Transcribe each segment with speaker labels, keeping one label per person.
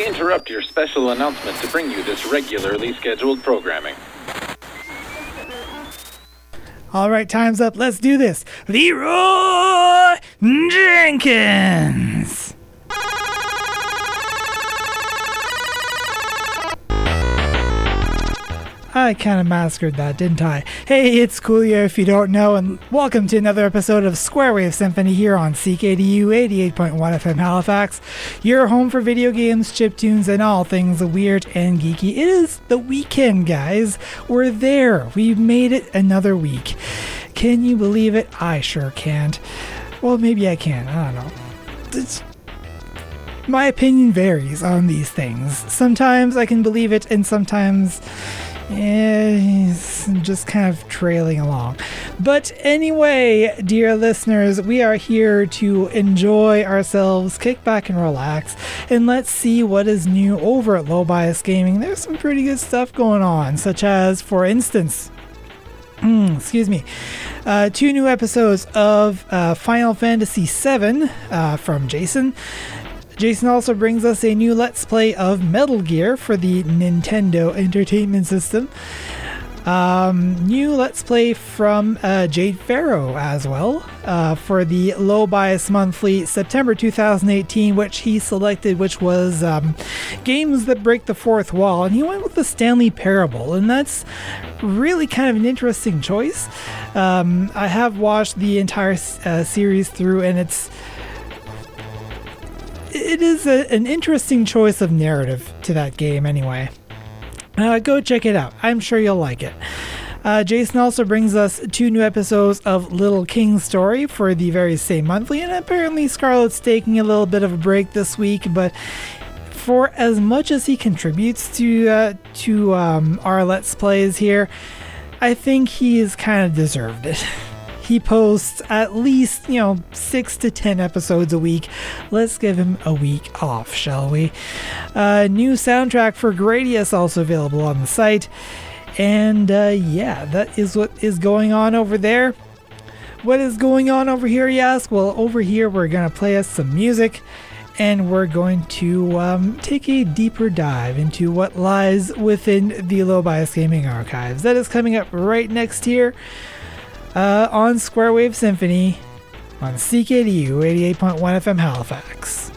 Speaker 1: We interrupt your special announcement to bring you this regularly scheduled programming.
Speaker 2: All right, time's up. Let's do this. Leeroy Jenkins. I kind of massacred that, didn't I? Hey, it's Coolio if you don't know, and welcome to another episode of Square Wave Symphony here on CKDU 88.1 FM Halifax, your home for video games, chiptunes, and all things weird and geeky. It is the weekend, guys. We're there. We've made it another week. Can you believe it? I sure can't. Well, maybe I can. I don't know. It's my opinion varies on these things. Sometimes I can believe it, and sometimes he's just kind of trailing along. But anyway, dear listeners, we are here to enjoy ourselves, kick back and relax, and let's see what is new over at Low Bias Gaming. There's some pretty good stuff going on, such as, for instance, Mm, excuse me. Uh, two new episodes of uh, Final Fantasy VII uh, from Jason. Jason also brings us a new Let's Play of Metal Gear for the Nintendo Entertainment System. Um, new Let's Play from uh, Jade Farrow as well uh, for the Low Bias Monthly September 2018, which he selected, which was um, games that break the fourth wall, and he went with the Stanley Parable, and that's really kind of an interesting choice. Um, I have watched the entire uh, series through, and it's it is a, an interesting choice of narrative to that game, anyway. Uh, go check it out. I'm sure you'll like it. Uh, Jason also brings us two new episodes of Little King's Story for the very same monthly, and apparently Scarlett's taking a little bit of a break this week, but for as much as he contributes to uh, to um, our Let's Plays here, I think he has kind of deserved it. he posts at least, you know, six to ten episodes a week. Let's give him a week off, shall we? Uh, new soundtrack for Gradius also available on the site. And uh, yeah, that is what is going on over there. What is going on over here, you ask? Well, over here, we're going to play us some music and we're going to um, take a deeper dive into what lies within the Low Bias Gaming archives. That is coming up right next here uh, on Square Wave Symphony on CKDU 88.1 FM Halifax.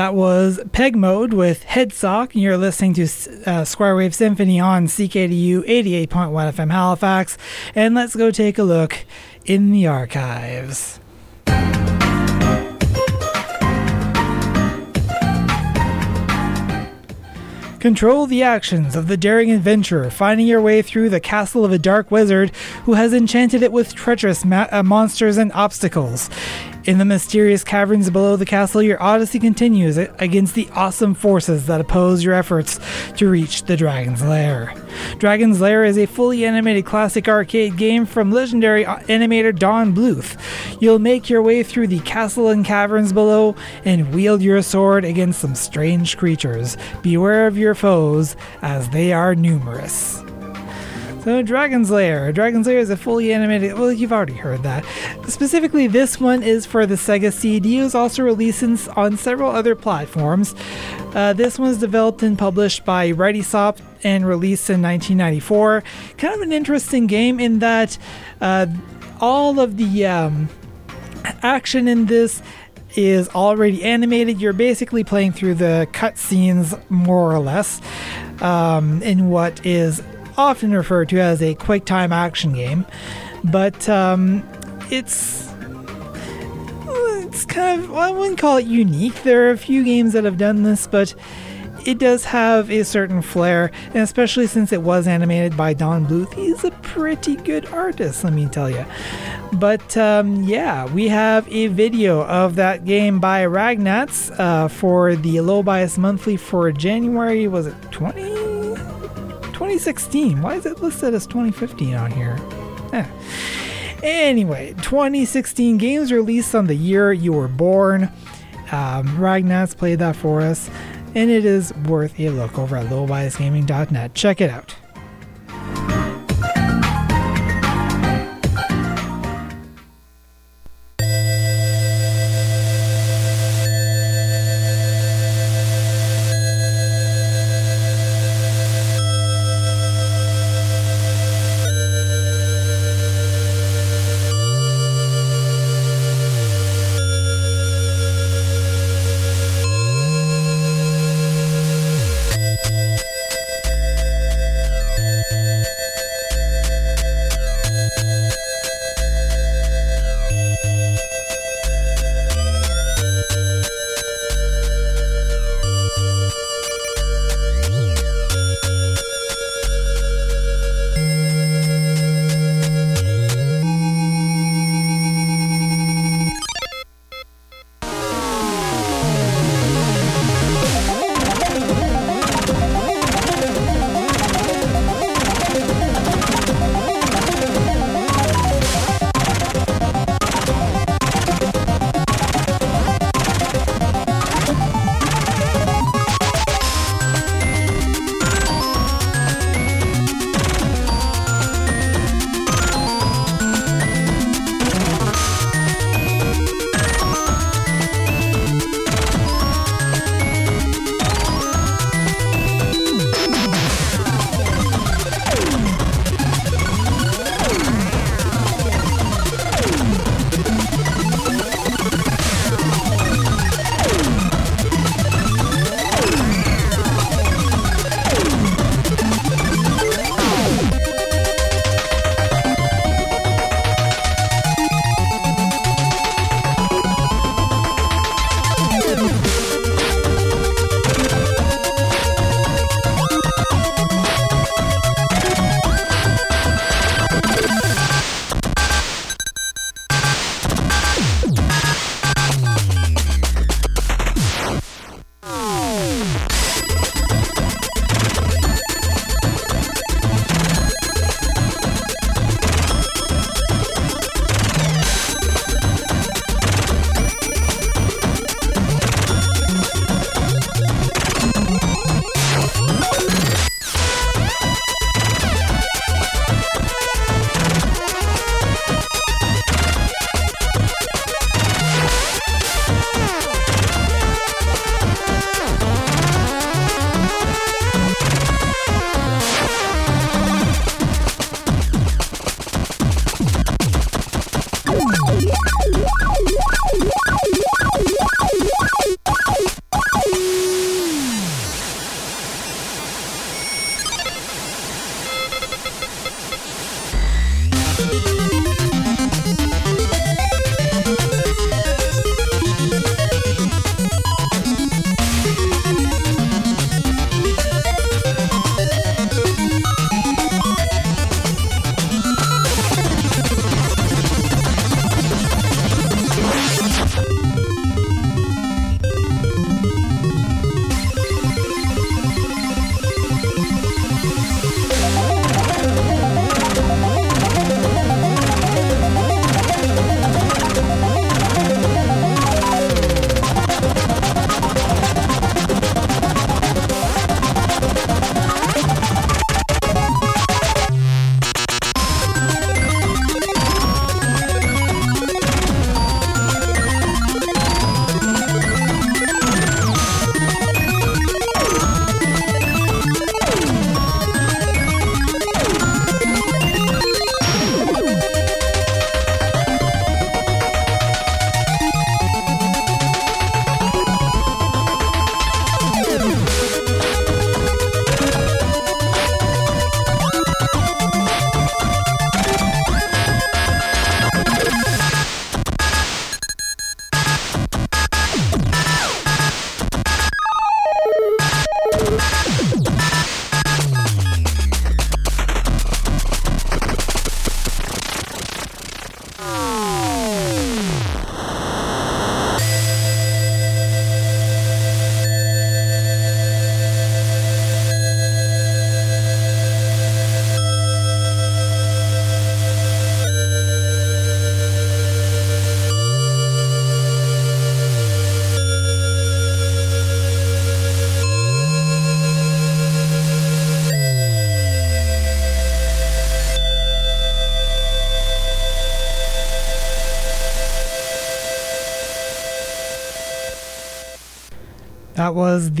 Speaker 2: That was Peg Mode with Headsock, you're listening to uh, Square Wave Symphony on CKDU 88.1 FM Halifax. And let's go take a look in the archives. Control the actions of the daring adventurer, finding your way through the castle of a dark wizard who has enchanted it with treacherous ma- uh, monsters and obstacles. In the mysterious caverns below the castle, your odyssey continues against the awesome forces that oppose your efforts to reach the Dragon's Lair. Dragon's Lair is a fully animated classic arcade game from legendary uh, animator Don Bluth. You'll make your way through the castle and caverns below and wield your sword against some strange creatures. Beware of your foes, as they are numerous. So Dragon's Lair. Dragon's Lair is a fully animated. Well, you've already heard that. Specifically, this one is for the Sega CD. It was also released on several other platforms. Uh, this one was developed and published by ReadySoft and released in 1994. Kind of an interesting game in that uh, all of the um, action in this is already animated. You're basically playing through the cutscenes more or less um, in what is often referred to as a quick time action game, but um, it's it's kind of well, I wouldn't call it unique. There are a few games that have done this, but it does have a certain flair, and especially since it was animated by Don Bluth, he's a pretty good artist, let me tell you. But um, yeah, we have a video of that game by Ragnats uh, for the Low Bias Monthly for January, was it 20? 2016. Why is it listed as 2015 on here? Eh. Anyway, 2016 games released on the year you were born. Um, Ragnats played that for us, and it is worth a look over at lowbiasgaming.net. Check it out.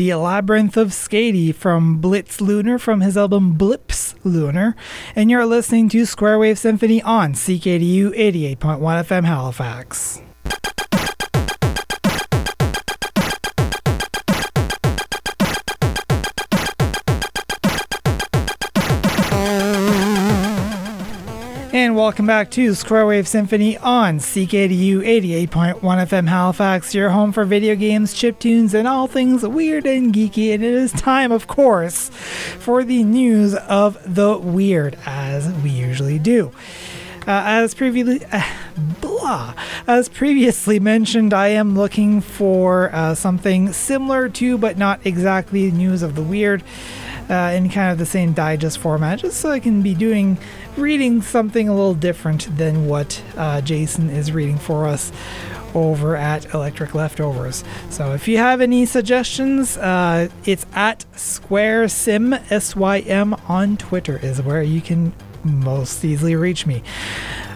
Speaker 2: The Labyrinth of Skady from Blitz Lunar from his album Blips Lunar. And you're listening to Square Wave Symphony on CKDU 88.1 FM Halifax. Welcome back to Square Wave Symphony on CKDU 88.1 FM Halifax, your home for video games, chip tunes, and all things weird and geeky. And it is time, of course, for the news of the weird, as we usually do. Uh, as previously, uh, blah, as previously mentioned, I am looking for uh, something similar to, but not exactly news of the weird, uh, in kind of the same digest format, just so I can be doing reading something a little different than what uh, Jason is reading for us over at Electric Leftovers. So if you have any suggestions, uh, it's at Square Sim S Y M on Twitter is where you can most easily reach me.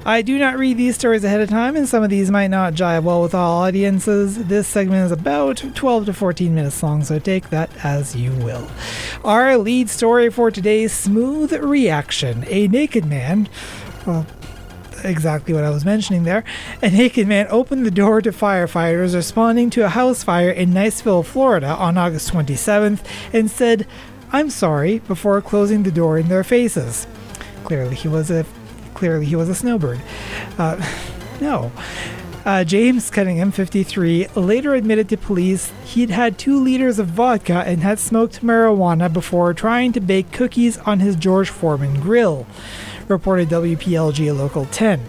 Speaker 2: I do not read these stories ahead of time, and some of these might not jive well with all audiences. This segment is about 12 to 14 minutes long, so take that as you will. Our lead story for today's Smooth Reaction A naked man. Well, exactly what I was mentioning there. A naked man opened the door to firefighters responding to a house fire in Niceville, Florida on August 27th and said, I'm sorry, before closing the door in their faces. Clearly, he was a clearly he was a snowbird. Uh, no. Uh, James Cunningham, 53, later admitted to police he'd had two liters of vodka and had smoked marijuana before trying to bake cookies on his George Foreman grill, reported WPLG Local 10.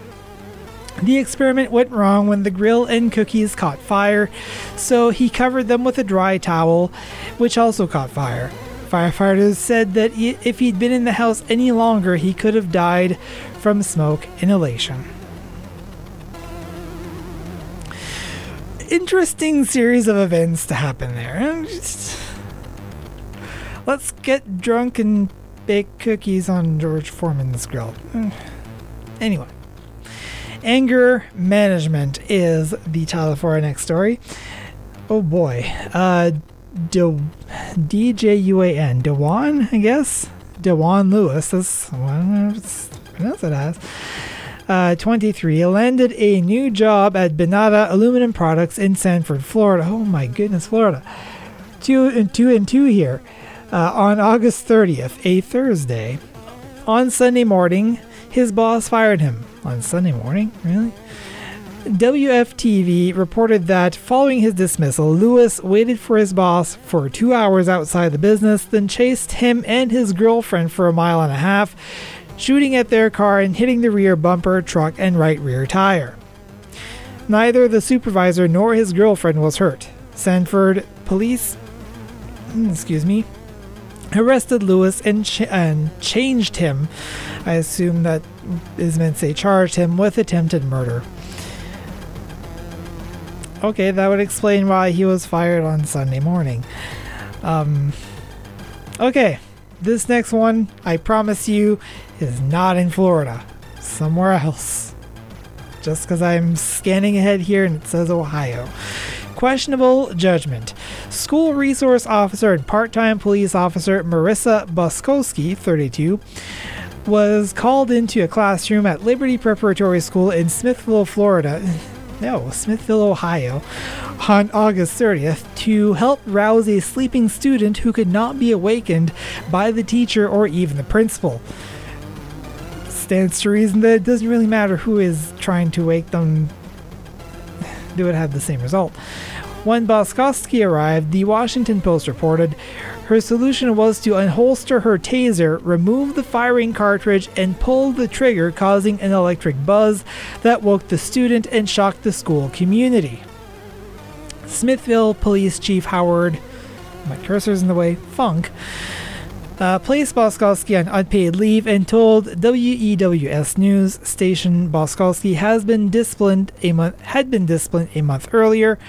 Speaker 2: The experiment went wrong when the grill and cookies caught fire, so he covered them with a dry towel, which also caught fire. Firefighters said that if he'd been in the house any longer, he could have died from smoke inhalation. Interesting series of events to happen there. Just, let's get drunk and bake cookies on George Foreman's grill. Anyway, anger management is the title for our next story. Oh boy. Uh, De- DJUAN, Dewan, I guess? Dewan Lewis, that's what it as. Uh, 23 landed a new job at Benada Aluminum Products in Sanford, Florida. Oh my goodness, Florida. Two and two and two here. Uh, on August 30th, a Thursday. On Sunday morning, his boss fired him. On Sunday morning? Really? WFTV reported that following his dismissal, Lewis waited for his boss for two hours outside the business, then chased him and his girlfriend for a mile and a half, shooting at their car and hitting the rear bumper, truck, and right rear tire. Neither the supervisor nor his girlfriend was hurt. Sanford police, hmm, excuse me, arrested Lewis and, and changed him. I assume that is meant to say charged him with attempted murder. Okay, that would explain why he was fired on Sunday morning. Um, okay, this next one, I promise you, is not in Florida. Somewhere else. Just because I'm scanning ahead here and it says Ohio. Questionable judgment. School resource officer and part time police officer Marissa Boskowski, 32, was called into a classroom at Liberty Preparatory School in Smithville, Florida no, Smithville, Ohio, on August 30th to help rouse a sleeping student who could not be awakened by the teacher or even the principal. Stands to reason that it doesn't really matter who is trying to wake them, they would have the same result. When Boskowski arrived, the Washington Post reported her solution was to unholster her taser, remove the firing cartridge, and pull the trigger, causing an electric buzz that woke the student and shocked the school community. Smithville Police Chief Howard, my cursor's in the way, Funk, uh, placed Boskowski on unpaid leave and told WEWS news station Boskowski has been disciplined a month had been disciplined a month earlier,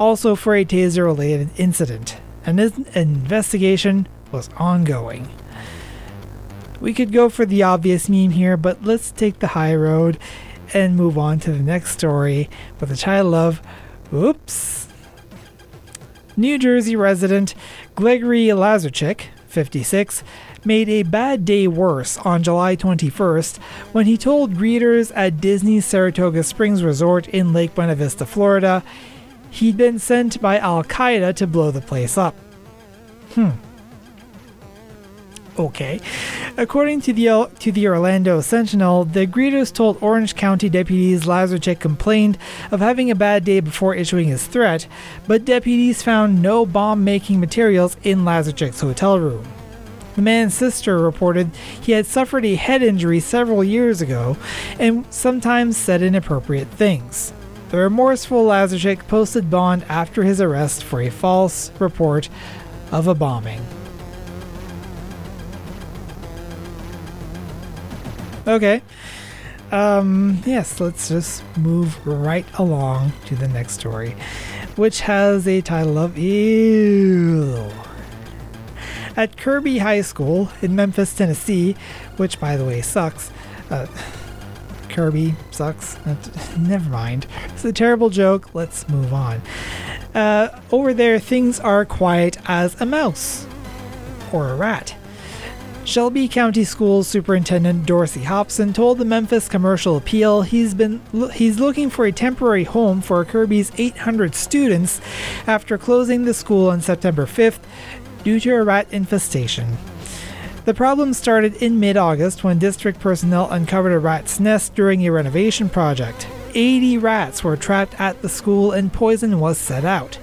Speaker 2: also for a taser-related incident and an investigation was ongoing. We could go for the obvious meme here, but let's take the high road and move on to the next story with the title of Oops. New Jersey resident Gregory Lazarchik, 56, made a bad day worse on July 21st when he told greeters at Disney's Saratoga Springs Resort in Lake Buena Vista, Florida, he'd been sent by Al Qaeda to blow the place up. Hmm. Okay. According to the to the Orlando Sentinel, the greeters told Orange County deputies Lazarchik complained of having a bad day before issuing his threat, but deputies found no bomb-making materials in Lazarchik's hotel room. The man's sister reported he had suffered a head injury several years ago and sometimes said inappropriate things. The remorseful Lazarchik posted bond after his arrest for a false report of a bombing. Okay. Um, yes, let's just move right along to the next story, which has a title of Ew. At Kirby High School in Memphis, Tennessee, which by the way sucks. Uh, Kirby sucks. Never mind. It's a terrible joke. Let's move on. Uh, over there, things are quiet as a mouse or a rat. Shelby County Schools Superintendent Dorsey Hopson told the Memphis Commercial Appeal he's been he's looking for a temporary home for Kirby's 800 students after closing the school on September 5th due to a rat infestation. The problem started in mid-August when district personnel uncovered a rat's nest during a renovation project. 80 rats were trapped at the school and poison was set out.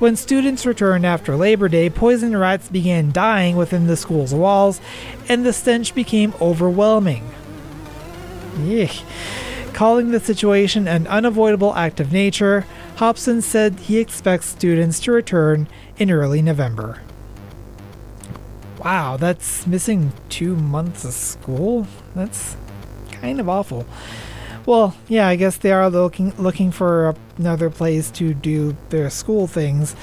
Speaker 2: When students returned after Labor Day, poison rats began dying within the school's walls, and the stench became overwhelming. Yuck. Calling the situation an unavoidable act of nature, Hopson said he expects students to return in early November. Wow, that's missing two months of school? That's kind of awful. Well, yeah, I guess they are looking looking for another place to do their school things.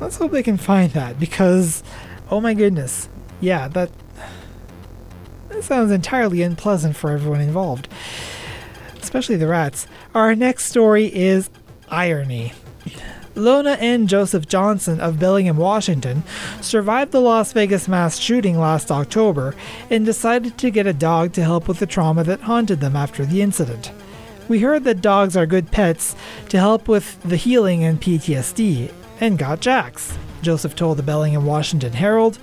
Speaker 2: Let's hope they can find that because, oh my goodness, yeah, that that sounds entirely unpleasant for everyone involved, especially the rats. Our next story is irony. Lona and Joseph Johnson of Bellingham, Washington, survived the Las Vegas mass shooting last October and decided to get a dog to help with the trauma that haunted them after the incident. We heard that dogs are good pets to help with the healing and PTSD, and got Jax, Joseph told the Bellingham Washington Herald.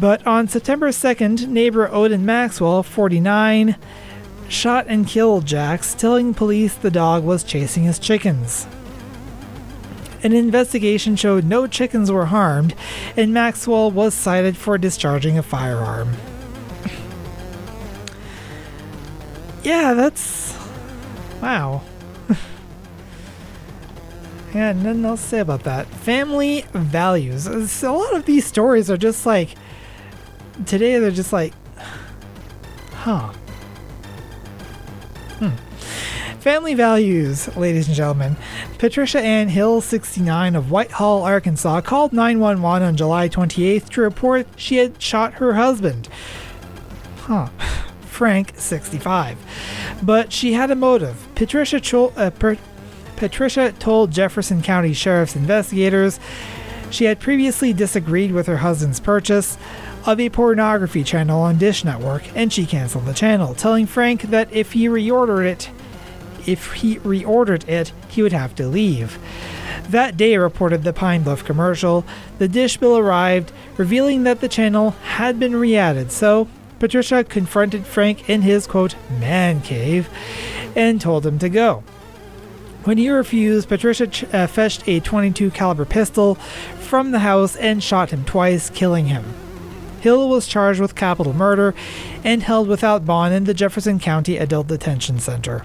Speaker 2: But on September 2nd, neighbor Odin Maxwell, 49, shot and killed Jax, telling police the dog was chasing his chickens. An investigation showed no chickens were harmed, and Maxwell was cited for discharging a firearm. yeah, that's. Wow. yeah, nothing else to say about that. Family values. A lot of these stories are just like. Today, they're just like. Huh. Hmm. Family values, ladies and gentlemen. Patricia Ann Hill, 69, of Whitehall, Arkansas, called 911 on July 28th to report she had shot her husband. Huh. Frank, 65. But she had a motive. Patricia, uh, per- Patricia told Jefferson County Sheriff's investigators she had previously disagreed with her husband's purchase of a pornography channel on Dish Network, and she canceled the channel, telling Frank that if he reordered it, if he reordered it, he would have to leave. That day, reported the Pine Bluff commercial, the dish bill arrived, revealing that the channel had been re added, so Patricia confronted Frank in his quote, man cave, and told him to go. When he refused, Patricia ch- uh, fetched a 22 caliber pistol from the house and shot him twice, killing him. Hill was charged with capital murder and held without bond in the Jefferson County Adult Detention Center.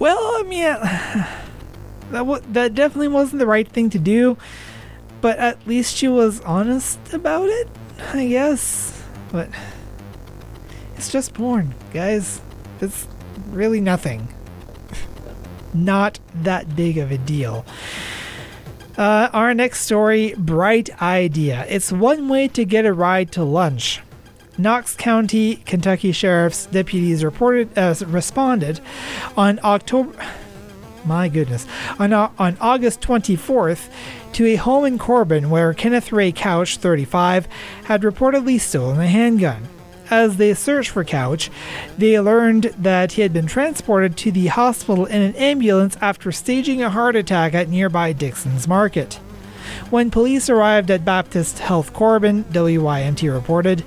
Speaker 2: Well, I mean, that w- that definitely wasn't the right thing to do, but at least she was honest about it, I guess. But it's just porn, guys. It's really nothing. Not that big of a deal. Uh, our next story bright idea. It's one way to get a ride to lunch. Knox County, Kentucky Sheriff's deputies reported uh, responded on October My goodness. On, uh, on August 24th, to a home in Corbin where Kenneth Ray Couch, 35, had reportedly stolen a handgun. As they searched for Couch, they learned that he had been transported to the hospital in an ambulance after staging a heart attack at nearby Dixon's Market. When police arrived at Baptist Health Corbin, WYMT reported,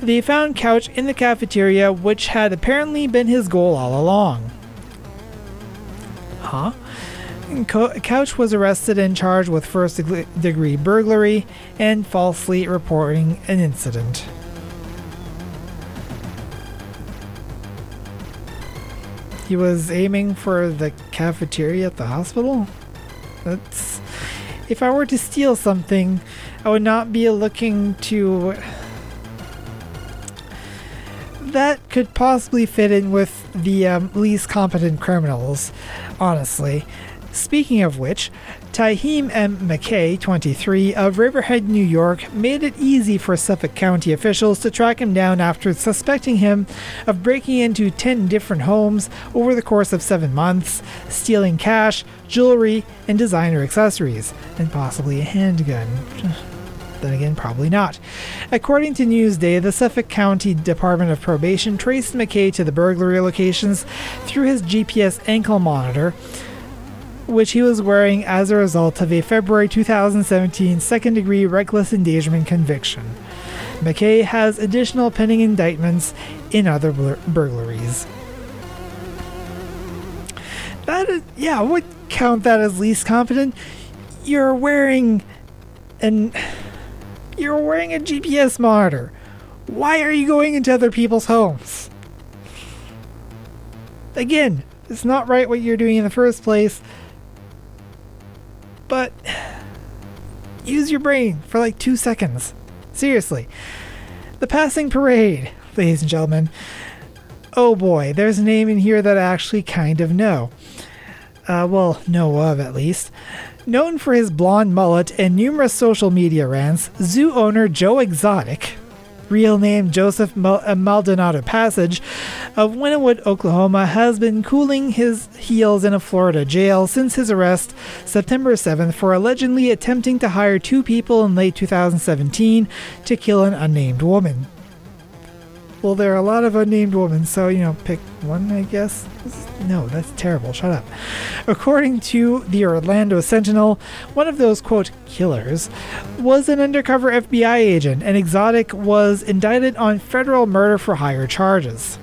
Speaker 2: they found Couch in the cafeteria, which had apparently been his goal all along. Huh? Couch was arrested and charged with first degree burglary and falsely reporting an incident. He was aiming for the cafeteria at the hospital? That's. If I were to steal something, I would not be looking to. That could possibly fit in with the um, least competent criminals, honestly. Speaking of which, Taheem M. McKay, 23, of Riverhead, New York, made it easy for Suffolk County officials to track him down after suspecting him of breaking into 10 different homes over the course of seven months, stealing cash, jewelry, and designer accessories, and possibly a handgun. Then again, probably not. According to Newsday, the Suffolk County Department of Probation traced McKay to the burglary locations through his GPS ankle monitor which he was wearing as a result of a February 2017 second degree reckless endangerment conviction. McKay has additional pending indictments in other bur- burglaries. That is, yeah, I would count that as least competent. You're wearing an you're wearing a GPS monitor. Why are you going into other people's homes? Again, it's not right what you're doing in the first place but use your brain for like two seconds. Seriously. The passing parade, ladies and gentlemen. Oh boy, there's a name in here that I actually kind of know. Uh, well, know of at least. Known for his blonde mullet and numerous social media rants, zoo owner Joe Exotic real name Joseph uh, Maldonado Passage, of Wynnewood, Oklahoma, has been cooling his heels in a Florida jail since his arrest September 7th for allegedly attempting to hire two people in late 2017 to kill an unnamed woman. Well, there are a lot of unnamed women, so, you know, pick one, I guess. No, that's terrible. Shut up. According to the Orlando Sentinel, one of those, quote, killers was an undercover FBI agent, and Exotic was indicted on federal murder for hire charges.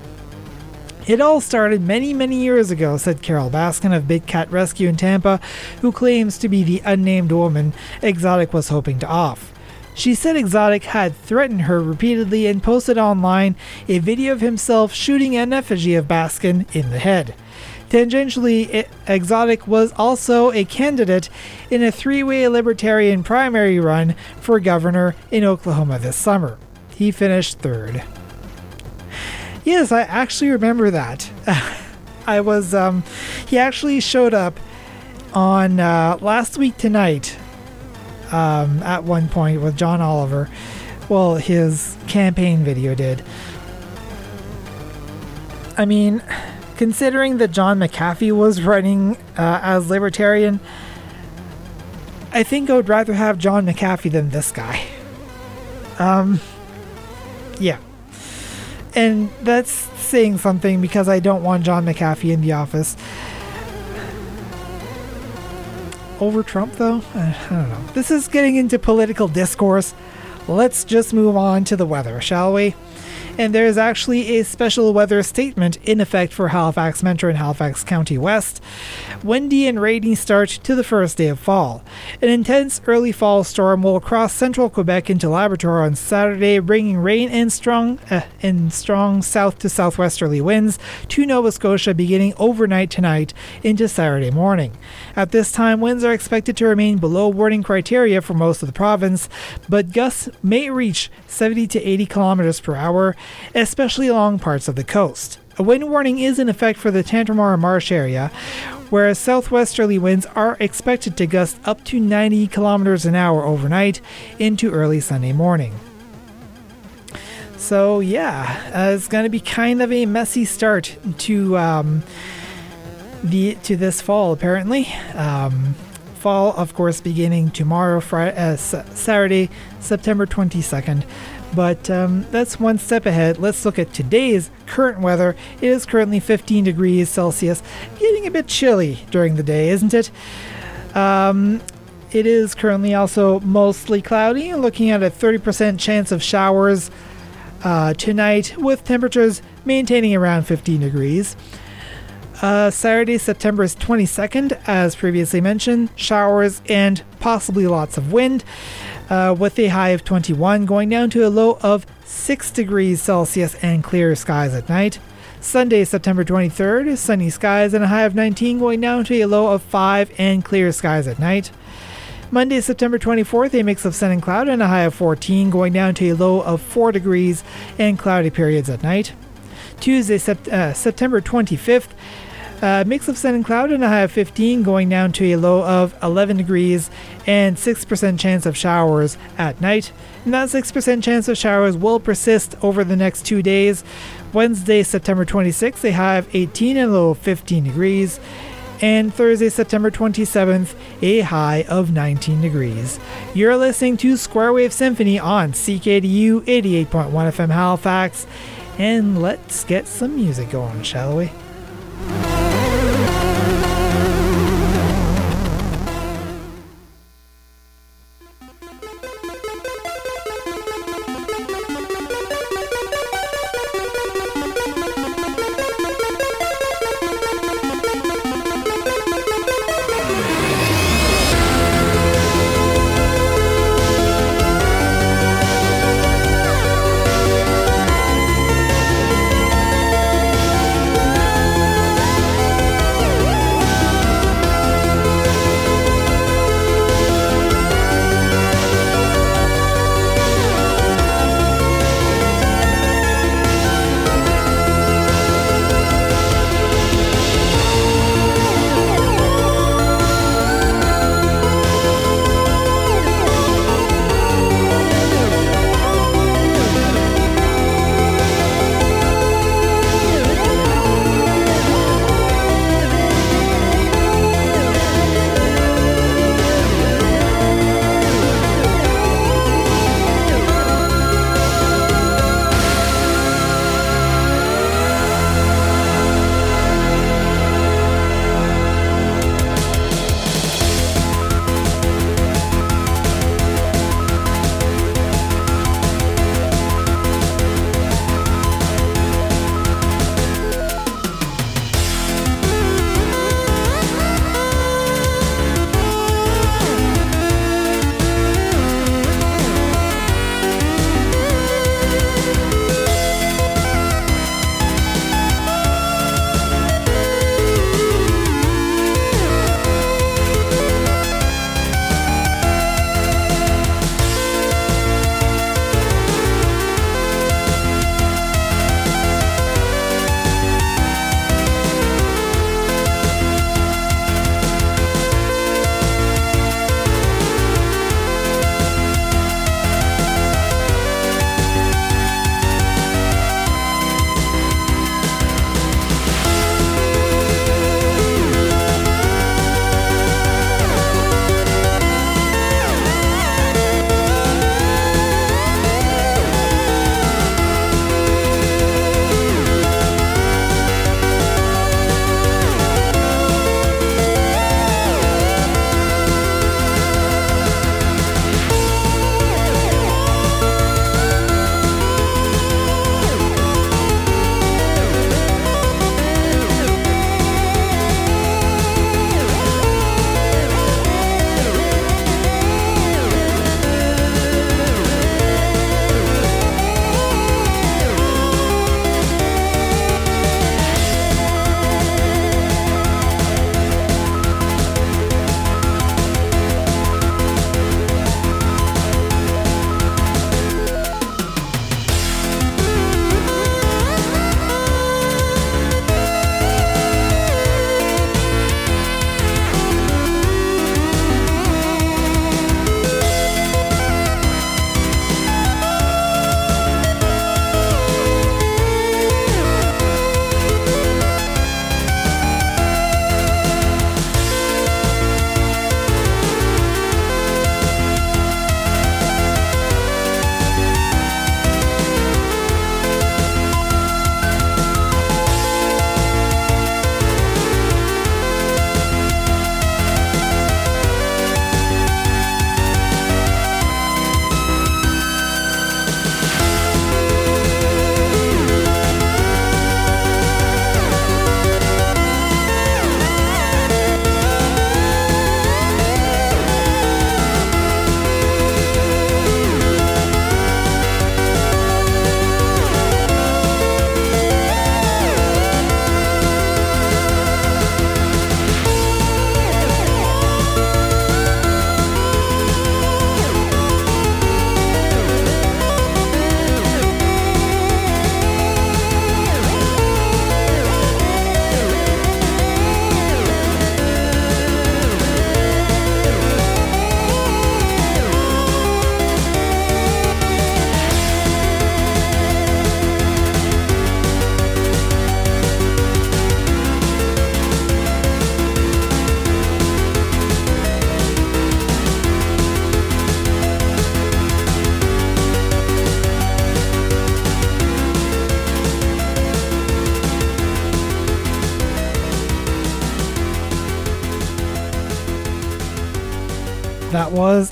Speaker 2: It all started many, many years ago, said Carole Baskin of Big Cat Rescue in Tampa, who claims to be the unnamed woman Exotic was hoping to off. She said Exotic had threatened her repeatedly and posted online a video of himself shooting an effigy of Baskin in the head. Tangentially, Exotic was also a candidate in a three way libertarian primary run for governor in Oklahoma this summer. He finished third. Yes, I actually remember that. I was, um, he actually showed up on uh, last week tonight um, at one point with John Oliver. Well, his campaign video did. I mean, considering that John McAfee was running uh, as Libertarian, I think I would rather have John McAfee than this guy. Um, yeah. And that's saying something because I don't want John McAfee in the office. Over Trump, though? I don't know. This is getting into political discourse. Let's just move on to the weather, shall we? And there is actually a special weather statement in effect for Halifax Metro and Halifax County West. Windy and rainy start to the first day of fall. An intense early fall storm will cross central Quebec into Labrador on Saturday, bringing rain and strong uh, and strong south to southwesterly winds to Nova Scotia beginning overnight tonight into Saturday morning. At this time, winds are expected to remain below warning criteria for most of the province, but gusts may reach 70 to 80 kilometers per hour especially along parts of the coast. A wind warning is in effect for the Tantramar Marsh area, whereas southwesterly winds are expected to gust up to 90 kilometers an hour overnight into early Sunday morning. So, yeah, uh, it's going to be kind of a messy start to um, the to this fall apparently. Um, fall, of course, beginning tomorrow, Friday, uh, Saturday, September 22nd. But um, that's one step ahead. Let's look at today's current weather. It is currently 15 degrees Celsius, getting a bit chilly during the day, isn't it? Um, it is currently also mostly cloudy, looking at a 30% chance of showers uh, tonight, with temperatures maintaining around 15 degrees. Uh, Saturday, September 22nd, as previously mentioned, showers and possibly lots of wind, uh, with a high of 21, going down to a low of 6 degrees Celsius and clear skies at night. Sunday, September 23rd, sunny skies and a high of 19, going down to a low of 5 and clear skies at night. Monday, September 24th, a mix of sun and cloud and a high of 14, going down to a low of 4 degrees and cloudy periods at night. Tuesday, sept- uh, September 25th, a mix of sun and cloud and a high of 15, going down to a low of 11 degrees and 6% chance of showers at night. And that 6% chance of showers will persist over the next two days. Wednesday, September 26th, a high of 18 and a low of 15 degrees. And Thursday, September 27th, a high of 19 degrees. You're listening to Square Wave Symphony on CKDU 88.1 FM Halifax. And let's get some music going, shall we?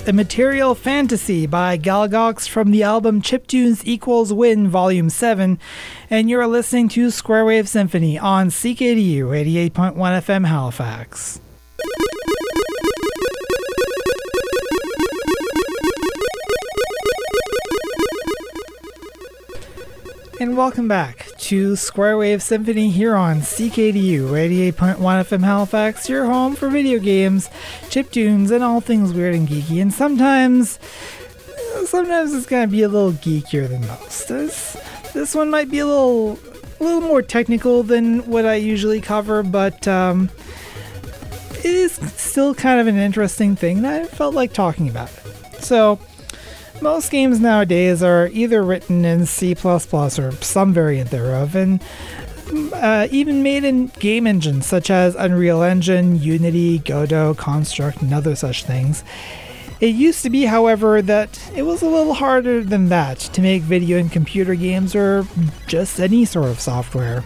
Speaker 2: Immaterial Fantasy by Galgox from the album Chiptunes Equals Win Volume 7, and you're listening to Squarewave Symphony on CKDU 88.1 FM Halifax. And welcome back to Square Wave Symphony here on CKDU 88.1 FM Halifax, your home for video games, chip tunes, and all things weird and geeky. And sometimes, sometimes it's gonna be a little geekier than most. This, this one might be a little, a little more technical than what I usually cover, but um, it is still kind of an interesting thing that I felt like talking about. So. Most games nowadays are either written in C or some variant thereof, and uh, even made in game engines such as Unreal Engine, Unity, Godot, Construct, and other such things. It used to be, however, that it was a little harder than that to make video and computer games or just any sort of software.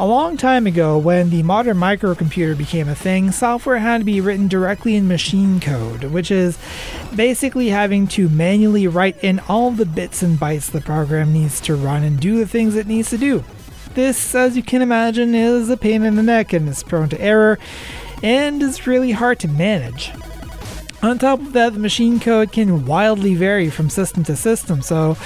Speaker 2: A long time ago, when the modern microcomputer became a thing, software had to be written directly in machine code, which is basically having to manually write in all the bits and bytes the program needs to run and do the things it needs to do. This, as you can imagine, is a pain in the neck and is prone to error and is really hard to manage. On top of that, the machine code can wildly vary from system to system, so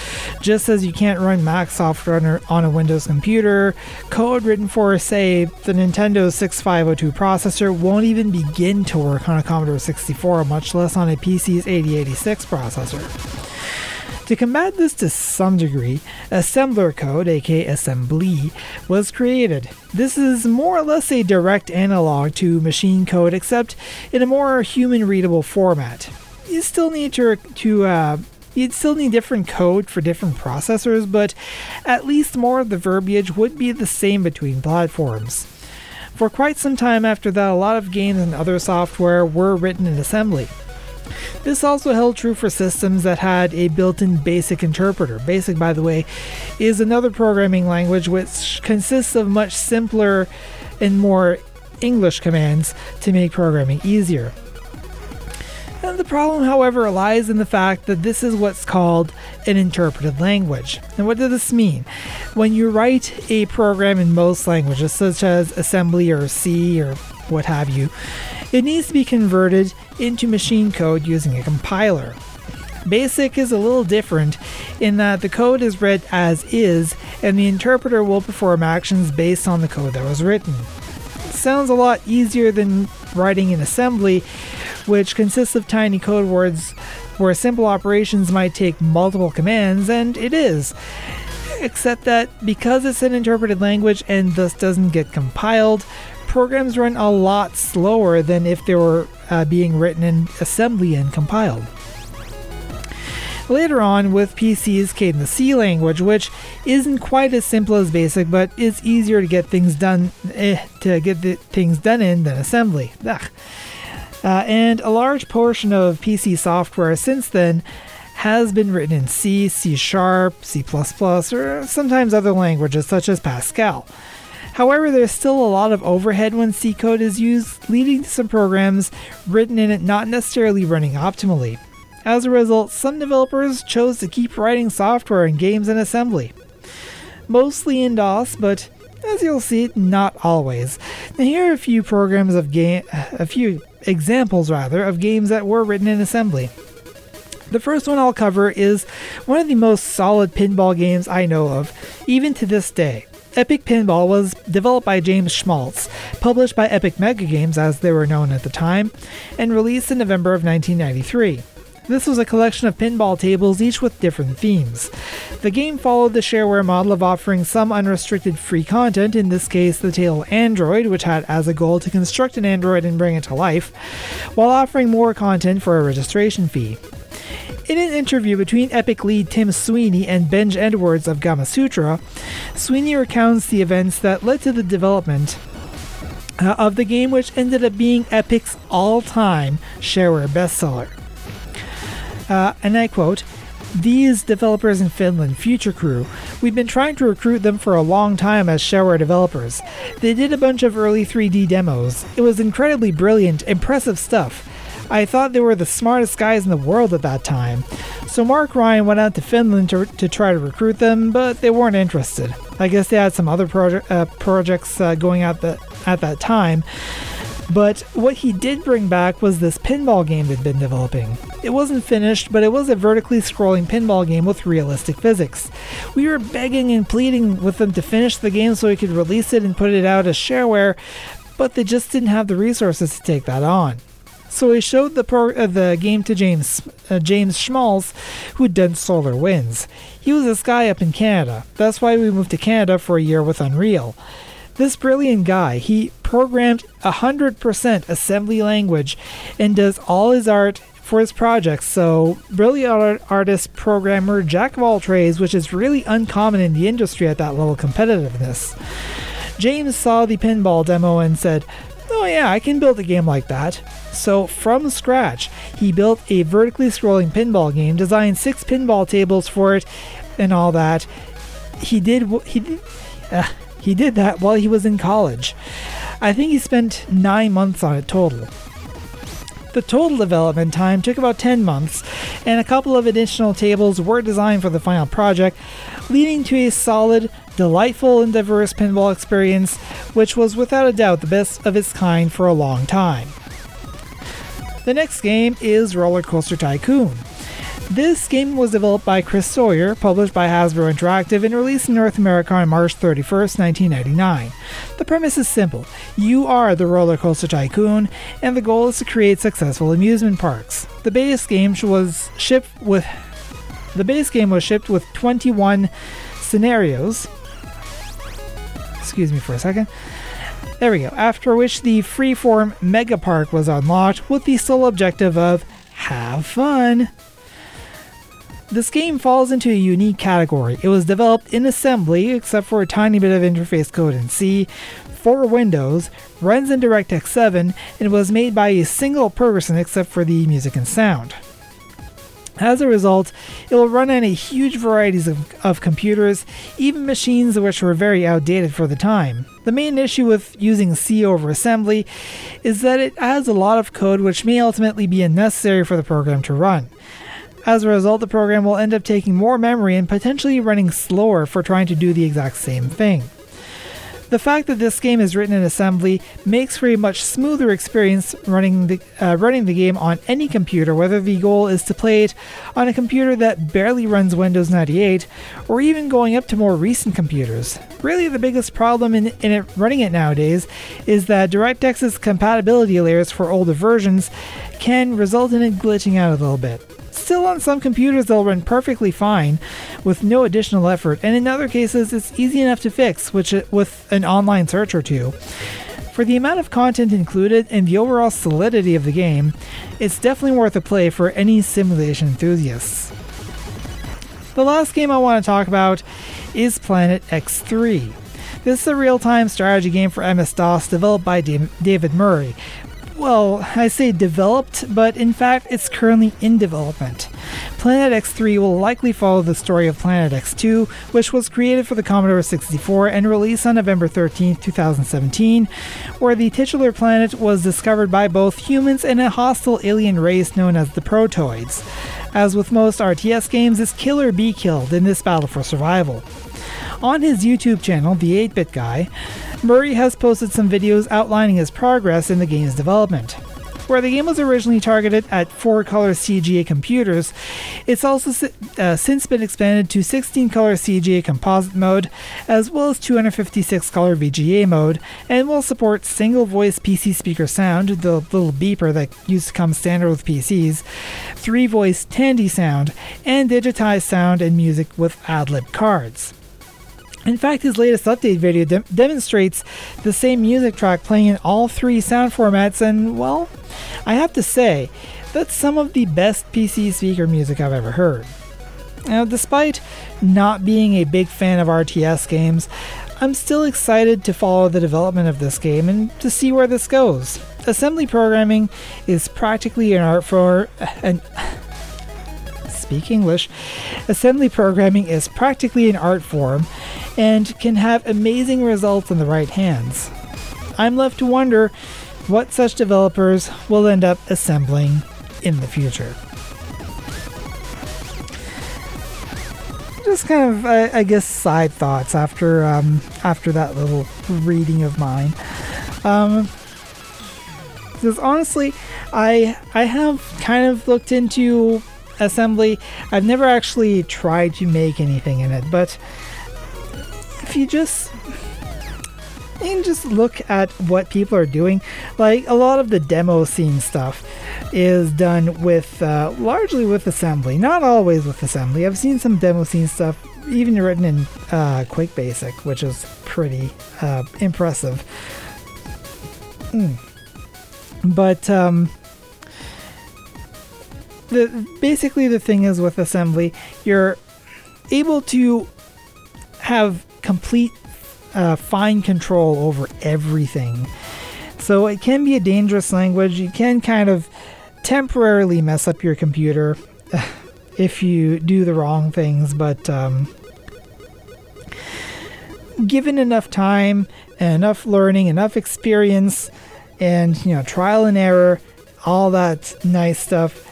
Speaker 2: just as you can't run Mac software on a Windows computer, code written for, say, the Nintendo 6502 processor won't even begin to work on a Commodore 64, much less on a PC's 8086 processor. To combat this to some degree, assembler code, aka assembly, was created. This is more or less a direct analog to machine code, except in a more human readable format. You still need to, to uh, You'd still need different code for different processors, but at least more of the verbiage would be the same between platforms. For quite some time after that, a lot of games and other software were written in assembly. This also held true for systems that had a built in BASIC interpreter. BASIC, by the way, is another programming language which consists of much simpler and more English commands to make programming easier. And the problem, however, lies in the fact that this is what's called an interpreted language. And what does this mean? When you write a program in most languages, such as assembly or C or what have you, it needs to be converted into machine code using a compiler. BASIC is a little different in that the code is read as is, and the interpreter will perform actions based on the code that was written. It sounds a lot easier than writing in assembly, which consists of tiny code words where simple operations might take multiple commands, and it is. Except that because it's an interpreted language and thus doesn't get compiled, programs run a lot slower than if they were uh, being written in assembly and compiled. Later on, with PCs came the C language, which isn't quite as simple as BASIC, but is easier to get things done eh, to get things done in than assembly. Uh, and a large portion of PC software since then has been written in C, C Sharp, C++, or sometimes other languages such as Pascal. However, there's still a lot of overhead when C code is used, leading to some programs written in it not necessarily running optimally. As a result, some developers chose to keep writing software and games in assembly. Mostly in DOS, but as you'll see, not always. Now here are a few programs of game a few examples rather of games that were written in assembly. The first one I'll cover is one of the most solid pinball games I know of, even to this day. Epic Pinball was developed by James Schmalz, published by Epic Mega Games as they were known at the time, and released in November of 1993. This was a collection of pinball tables, each with different themes. The game followed the shareware model of offering some unrestricted free content, in this case, the tale Android, which had as a goal to construct an android and bring it to life, while offering more content for a registration fee. In an interview between Epic lead Tim Sweeney and Benj Edwards of Gamasutra, Sweeney recounts the events that led to the development uh, of the game, which ended up being Epic's all time shareware bestseller. Uh, and I quote, these developers in Finland, Future Crew, we've been trying to recruit them for a long time as shareware developers. They did a bunch of early 3D demos. It was incredibly brilliant, impressive stuff. I thought they were the smartest guys in the world at that time. So Mark Ryan went out to Finland to, to try to recruit them, but they weren't interested. I guess they had some other proje- uh, projects uh, going out the, at that time. But what he did bring back was this pinball game they'd been developing. It wasn't finished, but it was a vertically scrolling pinball game with realistic physics. We were begging and pleading with them to finish the game so we could release it and put it out as shareware, but they just didn't have the resources to take that on. So we showed the uh, the game to James uh, James Schmalz, who'd done Solar Winds. He was this guy up in Canada. That's why we moved to Canada for a year with Unreal. This brilliant guy, he programmed 100% assembly language and does all his art for his projects. So, brilliant art- artist, programmer, jack of all trades, which is really uncommon in the industry at that level of competitiveness. James saw the pinball demo and said, Oh, yeah, I can build a game like that. So, from scratch, he built a vertically scrolling pinball game, designed six pinball tables for it, and all that. He did. He. Uh, he did that while he was in college. I think he spent nine months on it total. The total development time took about 10 months, and a couple of additional tables were designed for the final project, leading to a solid, delightful, and diverse pinball experience, which was without a doubt the best of its kind for a long time. The next game is Roller Coaster Tycoon. This game was developed by Chris Sawyer, published by Hasbro Interactive, and released in North America on March 31st, 1999. The premise is simple you are the roller coaster tycoon, and the goal is to create successful amusement parks. The base game was shipped with the base game was shipped with 21 scenarios. Excuse me for a second. There we go. After which the freeform Mega Park was unlocked with the sole objective of have fun. This game falls into a unique category. It was developed in assembly, except for a tiny bit of interface code in C, for Windows, runs in DirectX 7, and was made by a single person except for the music and sound. As a result, it will run on a huge variety of, of, computers, even machines which were very outdated for the time. The main issue with using C over assembly is that it adds a lot of code which may ultimately be unnecessary for the program to run. As a result, the program will end up taking more memory and potentially running slower for trying to do the exact same thing. The fact that this game is written in assembly makes for a much smoother experience running the, uh, running the game on any computer, whether the goal is to play it on a computer that barely runs Windows 98 or even going up to more recent computers. Really, the biggest problem in, in it running it nowadays is that DirectX's compatibility layers for older versions can result in it glitching out a little bit. Still, on some computers, they'll run perfectly fine with no additional effort, and in other cases, it's easy enough to fix which, uh, with an online search or two. For the amount of content included and the overall solidity of the game, it's definitely worth a play for any simulation enthusiasts. The last game I want to talk about is Planet X3. This is a real time strategy game for MS DOS developed by David Murray, well, I say developed, but in fact it's currently in development. Planet X3 will likely follow the story of Planet X2, which was created for the Commodore 64 and released on November 13, 2017, where the titular planet was discovered by both humans and a hostile alien race known as the Protoids. As with most RTS games, it's kill or be killed in this battle for survival. On his YouTube channel, The 8 Bit Guy, Murray has posted some videos outlining his progress in the game's development. Where the game was originally targeted at 4 color CGA computers, it's also uh, since been expanded to 16 color CGA composite mode, as well as 256 color VGA mode, and will support single voice PC speaker sound, the little beeper that used to come standard with PCs, 3 voice Tandy sound, and digitized sound and music with AdLib cards. In fact, his latest update video de- demonstrates the same music track playing in all three sound formats, and well, I have to say, that's some of the best PC speaker music I've ever heard. Now, despite not being a big fan of RTS games, I'm still excited to follow the development of this game and to see where this goes. Assembly programming is practically an art for an speak English. Assembly programming is practically an art form and can have amazing results in the right hands. I'm left to wonder what such developers will end up assembling in the future. Just kind of, I, I guess, side thoughts after um, after that little reading of mine. Um, because honestly, I I have kind of looked into assembly. I've never actually tried to make anything in it, but if you just and just look at what people are doing, like a lot of the demo scene stuff is done with uh, largely with assembly, not always with assembly. I've seen some demo scene stuff even written in uh, QuickBASIC, which is pretty uh, impressive. Mm. But um, the basically the thing is with assembly, you're able to have complete uh, fine control over everything. So it can be a dangerous language. You can kind of temporarily mess up your computer if you do the wrong things, but um, given enough time and enough learning, enough experience, and you know trial and error, all that nice stuff.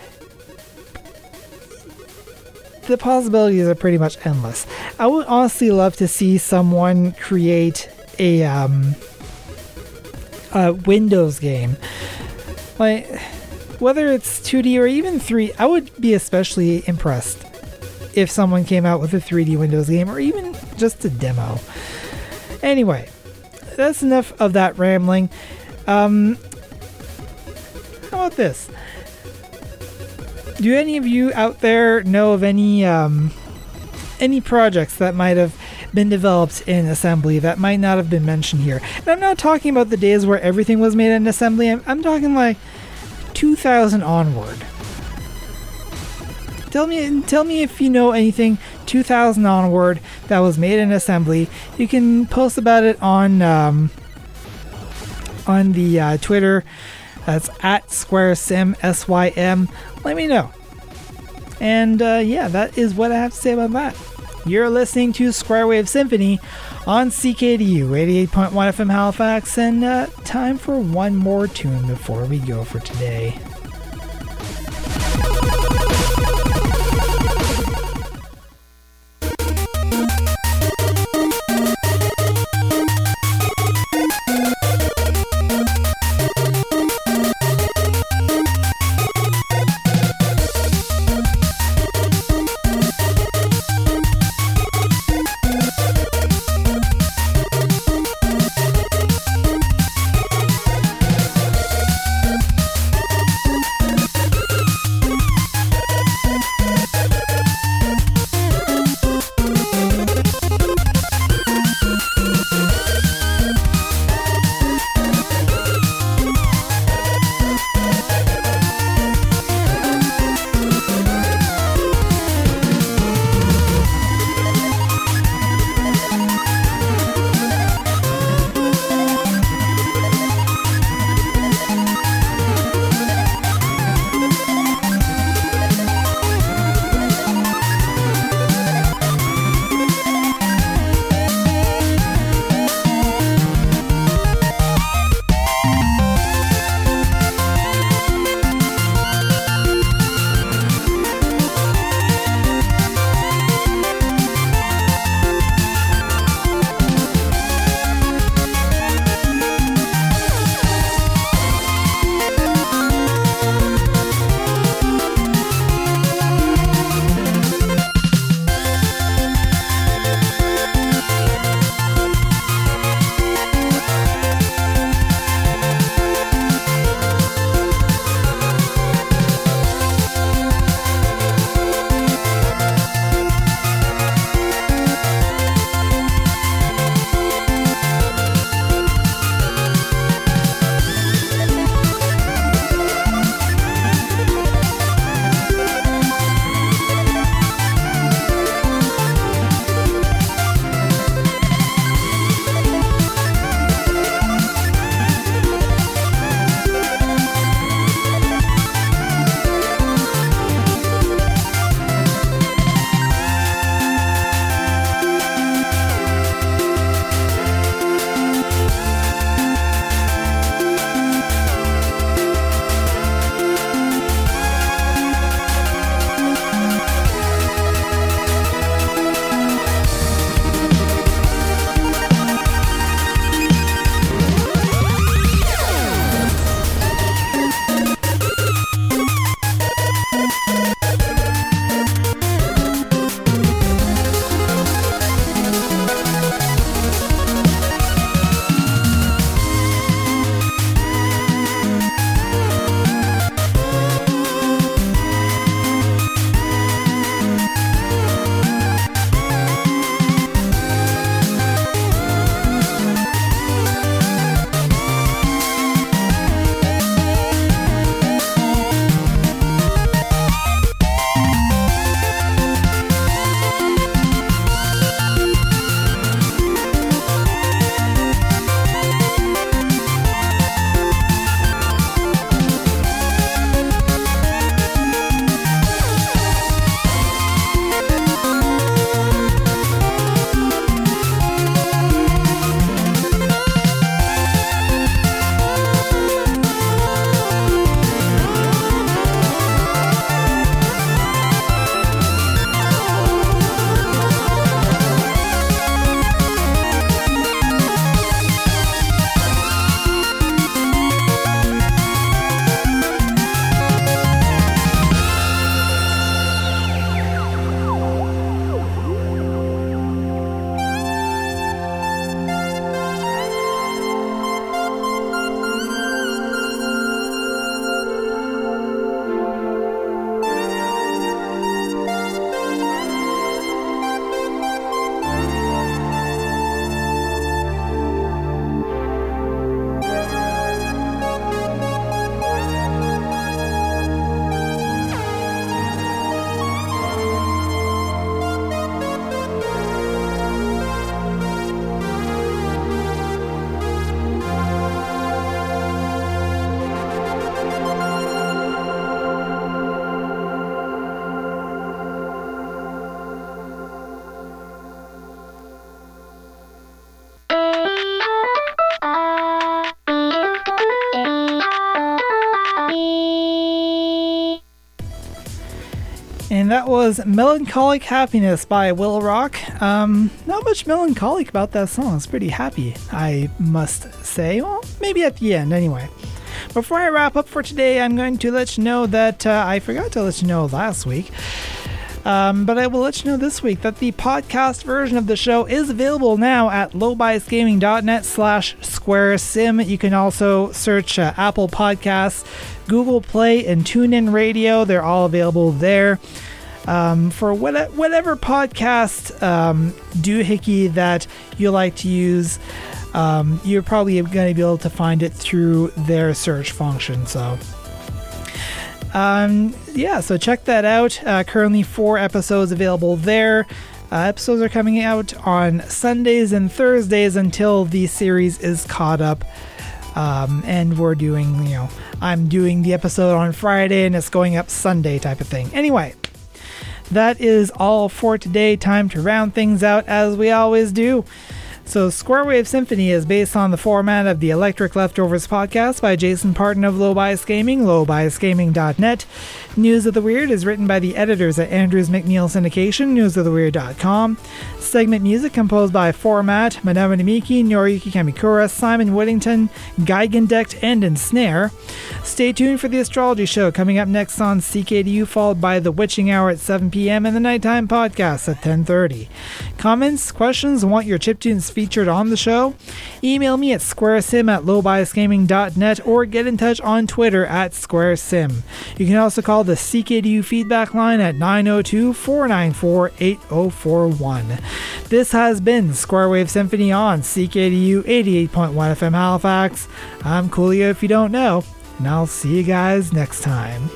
Speaker 2: The possibilities are pretty much endless. I would honestly love to see someone create a um, a Windows game, like whether it's 2D or even 3. I would be especially impressed if someone came out with a 3D Windows game or even just a demo. Anyway, that's enough of that rambling. Um, how about this? Do any of you out there know of any um, any projects that might have been developed in assembly that might not have been mentioned here? And I'm not talking about the days where everything was made in assembly. I'm, I'm talking like 2000 onward. Tell me, tell me if you know anything 2000 onward that was made in assembly. You can post about it on um, on the uh, Twitter. That's at SquareSim S Y M. Let me know. And uh, yeah, that is what I have to say about that. You're listening to Square Wave Symphony on CKDU 88.1 FM Halifax, and uh, time for one more tune before we go for today. Was Melancholic Happiness by Will Rock. Um, not much melancholic about that song. It's pretty happy, I must say. Well, maybe at the end, anyway. Before I wrap up for today, I'm going to let you know that uh, I forgot to let you know last week. Um, but I will let you know this week that the podcast version of the show is available now at lowbiasgaming.net slash square sim. You can also search uh, Apple Podcasts, Google Play, and TuneIn Radio. They're all available there. Um, for what, whatever podcast um, doohickey that you like to use, um, you're probably going to be able to find it through their search function. So um, yeah, so check that out. Uh, currently, four episodes available there. Uh, episodes are coming out on Sundays and Thursdays until the series is caught up. Um, and we're doing, you know, I'm doing the episode on Friday and it's going up Sunday type of thing. Anyway, that is all for today. Time to round things out as we always do. So, Square Wave Symphony is based on the format of the Electric Leftovers podcast by Jason Parton of Low Bias Gaming, lowbiasgaming.net. News of the Weird is written by the editors at Andrews McMeel Syndication, newsoftheweird.com. Segment music composed by Format, Madame Miki, Noriyuki Kamikura, Simon Whittington, Geigendeck, and Ensnare. Stay tuned for the Astrology Show coming up next on CKDU, followed by The Witching Hour at 7 p.m. and the Nighttime Podcast at 10.30. Comments, questions, want your chiptunes featured on the show? Email me at squaresim at lowbiasgaming.net or get in touch on Twitter at squaresim. You can also call the CKDU feedback line at 902 494 8041. This has been Square Wave Symphony on CKDU 88.1 FM Halifax. I'm Coolio if you don't know, and I'll see you guys next time.